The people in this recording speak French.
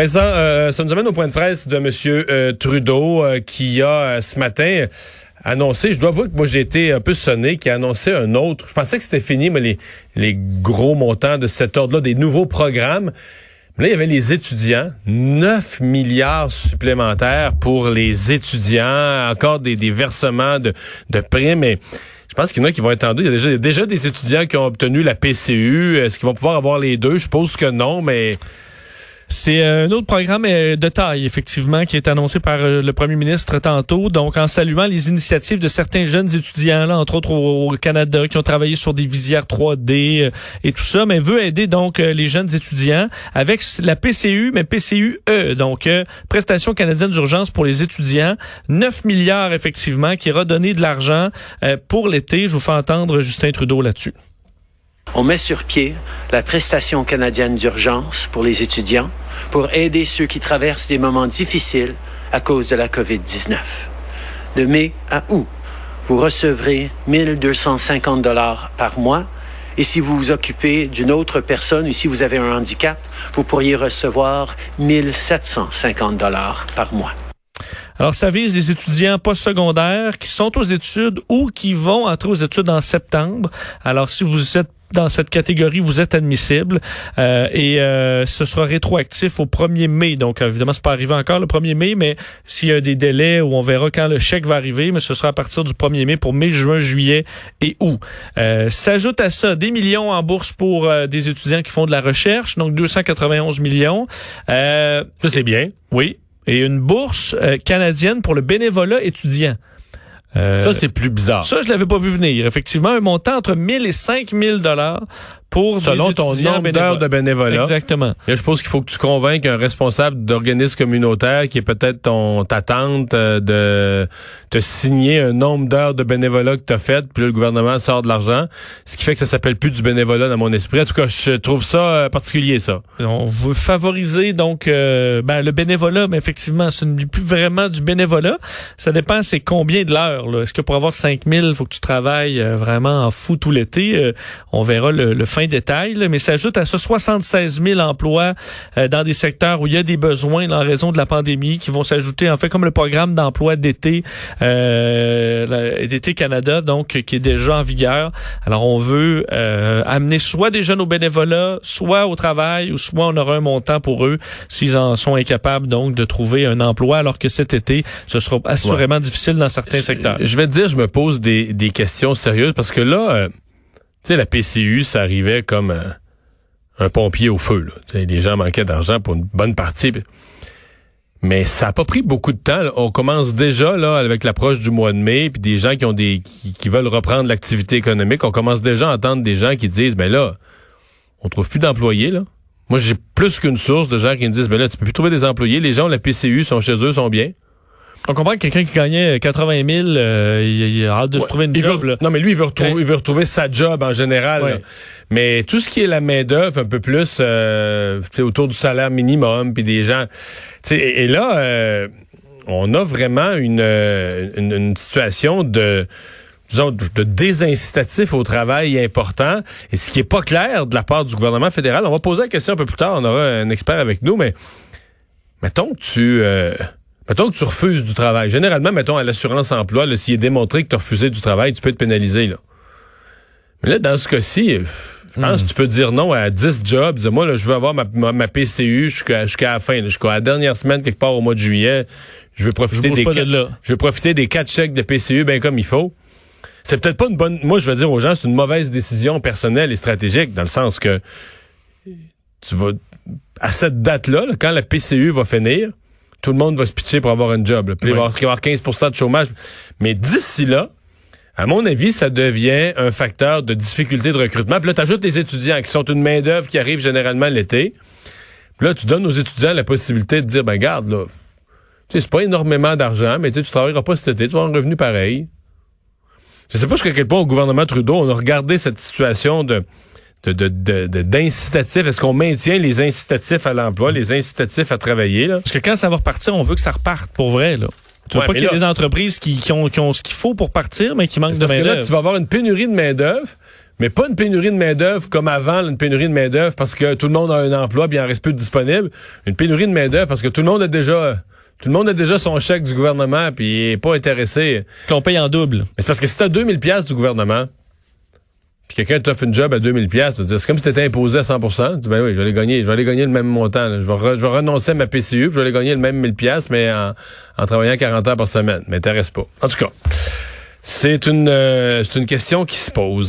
Ben ça, euh, ça nous amène au point de presse de M. Euh, Trudeau euh, qui a ce matin annoncé, je dois avouer que moi j'ai été un peu sonné, qui a annoncé un autre. Je pensais que c'était fini, mais les, les gros montants de cet ordre-là, des nouveaux programmes. Mais là, il y avait les étudiants, 9 milliards supplémentaires pour les étudiants, encore des, des versements de, de primes. Je pense qu'il y en a qui vont être tendus. Il y a déjà, déjà des étudiants qui ont obtenu la PCU. Est-ce qu'ils vont pouvoir avoir les deux? Je suppose que non, mais c'est euh, un autre programme euh, de taille, effectivement, qui est annoncé par euh, le premier ministre tantôt. Donc, en saluant les initiatives de certains jeunes étudiants, là, entre autres au, Canada, qui ont travaillé sur des visières 3D et tout ça, mais veut aider donc les jeunes étudiants avec la PCU, mais PCU-E, donc Prestation canadienne d'urgence pour les étudiants. 9 milliards, effectivement, qui redonné de l'argent pour l'été. Je vous fais entendre Justin Trudeau là-dessus. On met sur pied la prestation canadienne d'urgence pour les étudiants pour aider ceux qui traversent des moments difficiles à cause de la COVID-19. De mai à août, vous recevrez 1250 dollars par mois et si vous vous occupez d'une autre personne ou si vous avez un handicap, vous pourriez recevoir 1750 dollars par mois. Alors, ça vise les étudiants postsecondaires qui sont aux études ou qui vont entrer aux études en septembre. Alors, si vous êtes dans cette catégorie, vous êtes admissible euh, et euh, ce sera rétroactif au 1er mai. Donc, évidemment, c'est pas arrivé encore le 1er mai, mais s'il y a des délais où on verra quand le chèque va arriver, mais ce sera à partir du 1er mai pour mai, juin, juillet et août. Euh, S'ajoute à ça des millions en bourse pour euh, des étudiants qui font de la recherche, donc 291 millions. ça, c'est bien. Oui. Et une bourse canadienne pour le bénévolat étudiant. Euh, ça, c'est plus bizarre. Ça, je l'avais pas vu venir. Effectivement, un montant entre 1000 et 5000 dollars pour Selon ton nombre d'heures de bénévolat. Exactement. Et je pense qu'il faut que tu convainques un responsable d'organisme communautaire qui est peut-être ton ta tante euh, de te signer un nombre d'heures de bénévolat que tu as fait, puis là, le gouvernement sort de l'argent, ce qui fait que ça s'appelle plus du bénévolat dans mon esprit. En tout cas, je trouve ça euh, particulier ça. On veut favoriser donc euh, ben, le bénévolat, mais effectivement, ce n'est plus vraiment du bénévolat. Ça dépend c'est combien de l'heure. Est-ce que pour avoir 5000, il faut que tu travailles vraiment en fou tout l'été? On verra le, le fin détail, mais s'ajoute à ça 76 000 emplois euh, dans des secteurs où il y a des besoins en raison de la pandémie qui vont s'ajouter, en fait, comme le programme d'emploi d'été euh, d'été Canada, donc qui est déjà en vigueur. Alors, on veut euh, amener soit des jeunes au bénévolat, soit au travail, ou soit on aura un montant pour eux s'ils en sont incapables, donc, de trouver un emploi, alors que cet été, ce sera assurément difficile dans certains secteurs. Je vais te dire, je me pose des, des questions sérieuses parce que là... La PCU, ça arrivait comme euh, un, pompier au feu. Là. les gens manquaient d'argent pour une bonne partie. Mais ça a pas pris beaucoup de temps. On commence déjà là avec l'approche du mois de mai, puis des gens qui ont des qui, veulent reprendre l'activité économique. On commence déjà à entendre des gens qui disent, ben là, on trouve plus d'employés là. Moi, j'ai plus qu'une source de gens qui me disent, ben là, tu peux plus trouver des employés. Les gens, la PCU, sont chez eux, sont bien. On comprend que quelqu'un qui gagnait 80 000, euh, il, a hâte de se trouver une job. non, mais lui, il veut, retrouver, il veut retrouver sa job en général. Mais tout ce qui est la main-d'œuvre, un peu plus euh, autour du salaire minimum, puis des gens. Et, et là, euh, on a vraiment une, une, situation de disons, de, désincitatif au travail important. Et ce qui est pas clair de la part du gouvernement fédéral, on va poser la question un peu plus tard, on aura un expert avec nous, mais mettons que tu... Euh, Mettons que tu refuses du travail. Généralement, mettons à l'assurance emploi, s'il est démontré que tu as refusé du travail, tu peux être pénalisé. Là. Mais là, dans ce cas-ci, je pense que tu peux dire non à 10 jobs. Moi, là, je veux avoir ma, ma, PCU jusqu'à la fin, jusqu'à la dernière semaine, quelque part au mois de juillet. Je veux profiter des quatre, je veux profiter des quatre chèques de PCU bien comme il faut. C'est peut-être pas une bonne. Moi, je vais dire aux gens, c'est une mauvaise décision personnelle et stratégique, dans le sens que tu vas à cette date-là, là, quand la PCU va finir, tout le monde va se pitcher pour avoir un job. Puis il va y avoir 15% de chômage. Mais d'ici là, à mon avis, ça devient un facteur de difficulté de recrutement. Puis là, tu ajoutes les étudiants qui sont une main-d'œuvre qui arrive généralement l'été. Puis là, tu donnes aux étudiants la possibilité de dire, ben garde, là, tu sais, c'est pas énormément d'argent, mais tu travailleras pas cet été, tu vas avoir un revenu pareil. Je sais pas jusqu'à quel point au gouvernement Trudeau, on a regardé cette situation de d'incitatifs. De, de, Est-ce qu'on maintient les incitatifs à l'emploi, les incitatifs à travailler? Là? Parce que quand ça va repartir, on veut que ça reparte pour vrai. Là. Tu vois pas qu'il y a des entreprises qui, qui, ont, qui, ont, ce qu'il faut pour partir, mais qui manquent de main-d'œuvre. Tu vas avoir une pénurie de main-d'œuvre, mais pas une pénurie de main-d'œuvre comme avant, une pénurie de main-d'œuvre parce que tout le monde a un emploi bien il en reste peu disponible. Une pénurie de main-d'œuvre parce que tout le monde a déjà tout le monde a déjà son chèque du gouvernement puis il est pas intéressé. Qu'on paye en double. Mais c'est parce que si t'as 2000 pièces du gouvernement, puis quelqu'un t'offre une job à 2000 pièces, c'est comme si t'étais imposé à 100 Tu dis, ben oui, je vais aller gagner, je vais aller gagner le même montant. Je, vais je vais renoncer à ma PCU, puis je vais aller gagner le même 1000 pièces mais en, en travaillant 40 heures par semaine. M'intéresse pas. En tout cas, c'est une, euh, c'est une question qui se pose.